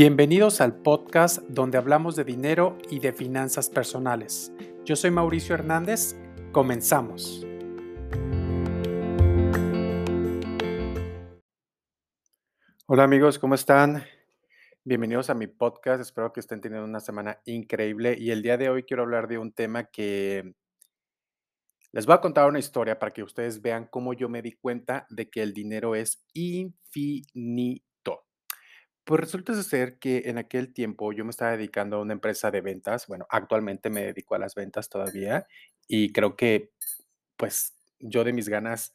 Bienvenidos al podcast donde hablamos de dinero y de finanzas personales. Yo soy Mauricio Hernández, comenzamos. Hola amigos, ¿cómo están? Bienvenidos a mi podcast, espero que estén teniendo una semana increíble y el día de hoy quiero hablar de un tema que les voy a contar una historia para que ustedes vean cómo yo me di cuenta de que el dinero es infinito. Pues resulta ser que en aquel tiempo yo me estaba dedicando a una empresa de ventas. Bueno, actualmente me dedico a las ventas todavía y creo que, pues, yo de mis ganas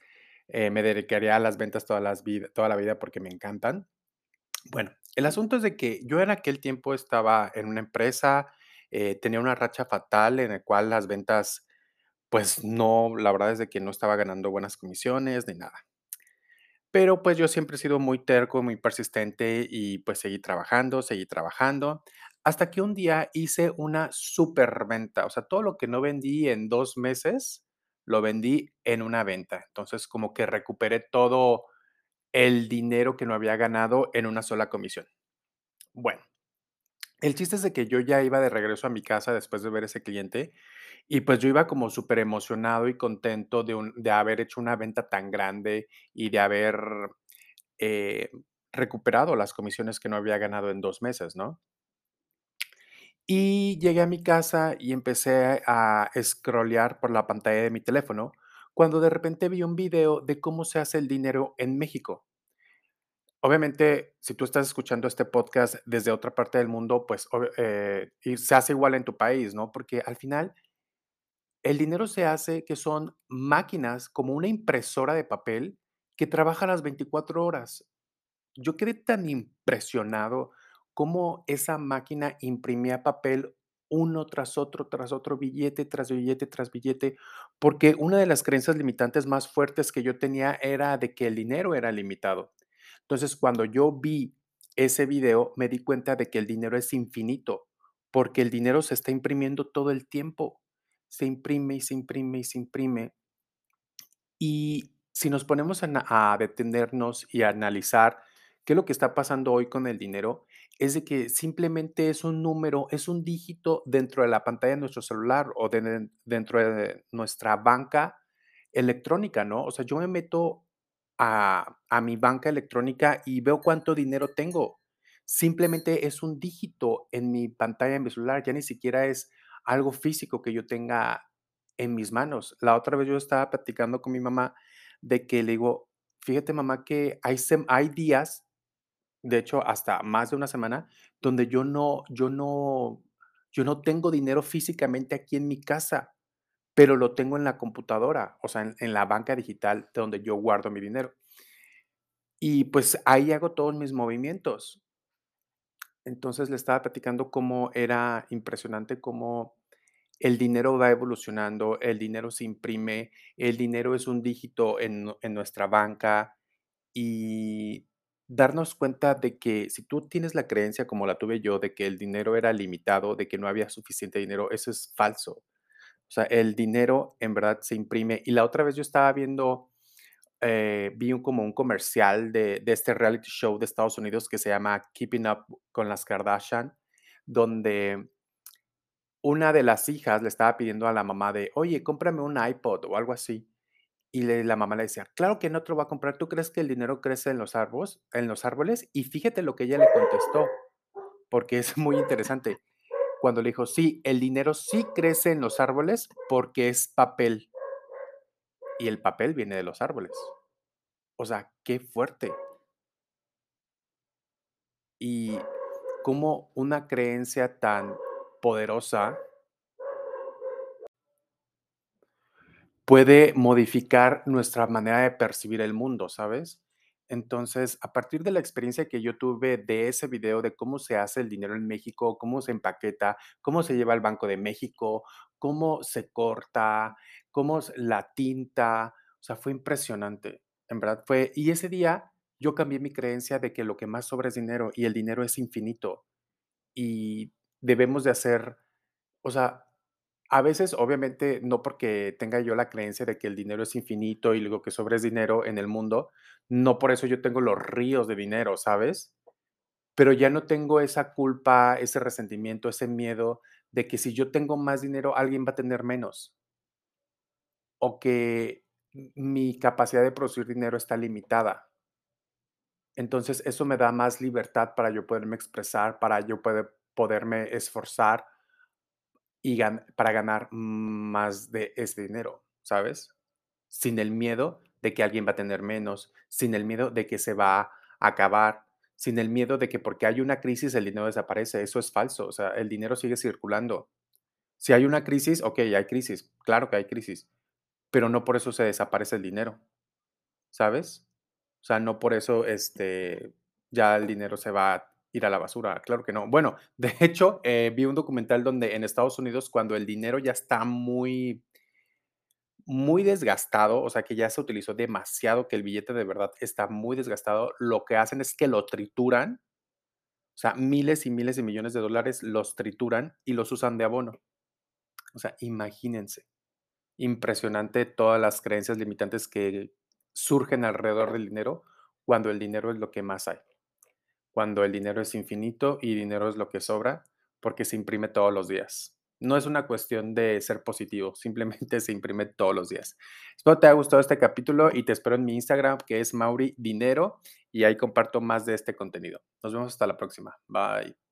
eh, me dedicaría a las ventas toda, las vida, toda la vida porque me encantan. Bueno, el asunto es de que yo en aquel tiempo estaba en una empresa, eh, tenía una racha fatal en la cual las ventas, pues no, la verdad es de que no estaba ganando buenas comisiones ni nada. Pero pues yo siempre he sido muy terco, muy persistente y pues seguí trabajando, seguí trabajando, hasta que un día hice una superventa. O sea, todo lo que no vendí en dos meses, lo vendí en una venta. Entonces, como que recuperé todo el dinero que no había ganado en una sola comisión. Bueno, el chiste es de que yo ya iba de regreso a mi casa después de ver ese cliente y pues yo iba como súper emocionado y contento de, de haber hecho una venta tan grande y de haber eh, recuperado las comisiones que no había ganado en dos meses, ¿no? Y llegué a mi casa y empecé a scrollear por la pantalla de mi teléfono cuando de repente vi un video de cómo se hace el dinero en México. Obviamente, si tú estás escuchando este podcast desde otra parte del mundo, pues eh, se hace igual en tu país, ¿no? Porque al final El dinero se hace que son máquinas como una impresora de papel que trabaja las 24 horas. Yo quedé tan impresionado cómo esa máquina imprimía papel uno tras otro, tras otro, billete tras billete tras billete, porque una de las creencias limitantes más fuertes que yo tenía era de que el dinero era limitado. Entonces, cuando yo vi ese video, me di cuenta de que el dinero es infinito, porque el dinero se está imprimiendo todo el tiempo. Se imprime y se imprime y se imprime. Y si nos ponemos a, detenernos y a analizar qué es lo que está pasando hoy con el dinero, es de que simplemente es un número, es un dígito dentro de la pantalla de nuestro celular o de- dentro de nuestra banca electrónica, ¿no? O sea, yo me meto a, a mi banca electrónica y veo cuánto dinero tengo. Simplemente es un dígito en mi pantalla, en mi celular, ya ni siquiera es algo físico que yo tenga en mis manos. La otra vez yo estaba platicando con mi mamá de que le digo, fíjate mamá que hay, sem- hay días, de hecho hasta más de una semana, donde yo no, yo no, yo no tengo dinero físicamente aquí en mi casa, pero lo tengo en la computadora, o sea, en, en la banca digital de donde yo guardo mi dinero. Y pues ahí hago todos mis movimientos. Entonces le estaba platicando cómo era impresionante cómo el dinero va evolucionando, el dinero se imprime, el dinero es un dígito en, en nuestra banca y darnos cuenta de que si tú tienes la creencia como la tuve yo de que el dinero era limitado, de que no había suficiente dinero, eso es falso. O sea, el dinero en verdad se imprime. Y la otra vez yo estaba viendo, eh, vi un, como un comercial de, de este reality show de Estados Unidos que se llama Keeping Up con las Kardashian, donde una de las hijas le estaba pidiendo a la mamá de, oye, cómprame un iPod o algo así. Y le- la mamá le decía, claro que no te lo va a comprar. ¿Tú crees que el dinero crece en los árboles? En los árboles? Y fíjate lo que ella le contestó, porque es muy interesante. Cuando le dijo, sí, el dinero sí crece en los árboles porque es papel y el papel viene de los árboles. O sea, qué fuerte. Y cómo una creencia tan poderosa puede modificar nuestra manera de percibir el mundo, ¿sabes? Entonces, a partir de la experiencia que yo tuve de ese video de cómo se hace el dinero en México, cómo se empaqueta, cómo se lleva al Banco de México, cómo se corta, cómo la tinta, o sea, fue impresionante, en verdad fue, y ese día yo cambié mi creencia de que lo que más sobra es dinero y el dinero es infinito y debemos de hacer, o sea, a veces, obviamente, no porque tenga yo la creencia de que el dinero es infinito y lo que sobra es dinero en el mundo, no por eso yo tengo los ríos de dinero, ¿sabes? pero ya no tengo esa culpa, ese resentimiento, ese miedo de que si yo tengo más dinero, alguien va a tener menos. O que mi capacidad de producir dinero está limitada. Entonces, eso me da más libertad para yo poderme expresar, para yo poder poderme esforzar y para ganar más de ese dinero, ¿sabes? Sin el miedo de que alguien va a tener menos, sin el miedo de que se va a acabar, sin el miedo de que porque hay una crisis el dinero desaparece, eso es falso, o sea, el dinero sigue circulando. Si hay una crisis, okey, hay crisis, claro que hay crisis, pero no por eso se desaparece el dinero, ¿sabes? O sea, no por eso, este, ya el dinero se va ir a la basura, claro que no. Bueno, de hecho, eh, vi un documental donde en Estados Unidos, cuando el dinero ya está muy muy desgastado, o sea, que ya se utilizó demasiado, que el billete de verdad está muy desgastado, lo que hacen es que lo trituran, o sea, miles y miles de millones de dólares los trituran y los usan de abono. O sea, imagínense. Impresionante todas las creencias limitantes que surgen alrededor del dinero, cuando el dinero es lo que más hay. Cuando el dinero es infinito y dinero es lo que sobra, porque se imprime todos los días. No es una cuestión de ser positivo, simplemente se imprime todos los días. Espero te haya gustado este capítulo y te espero en mi Instagram, que es Mauri Dinero, y ahí comparto más de este contenido. Nos vemos hasta la próxima. Bye.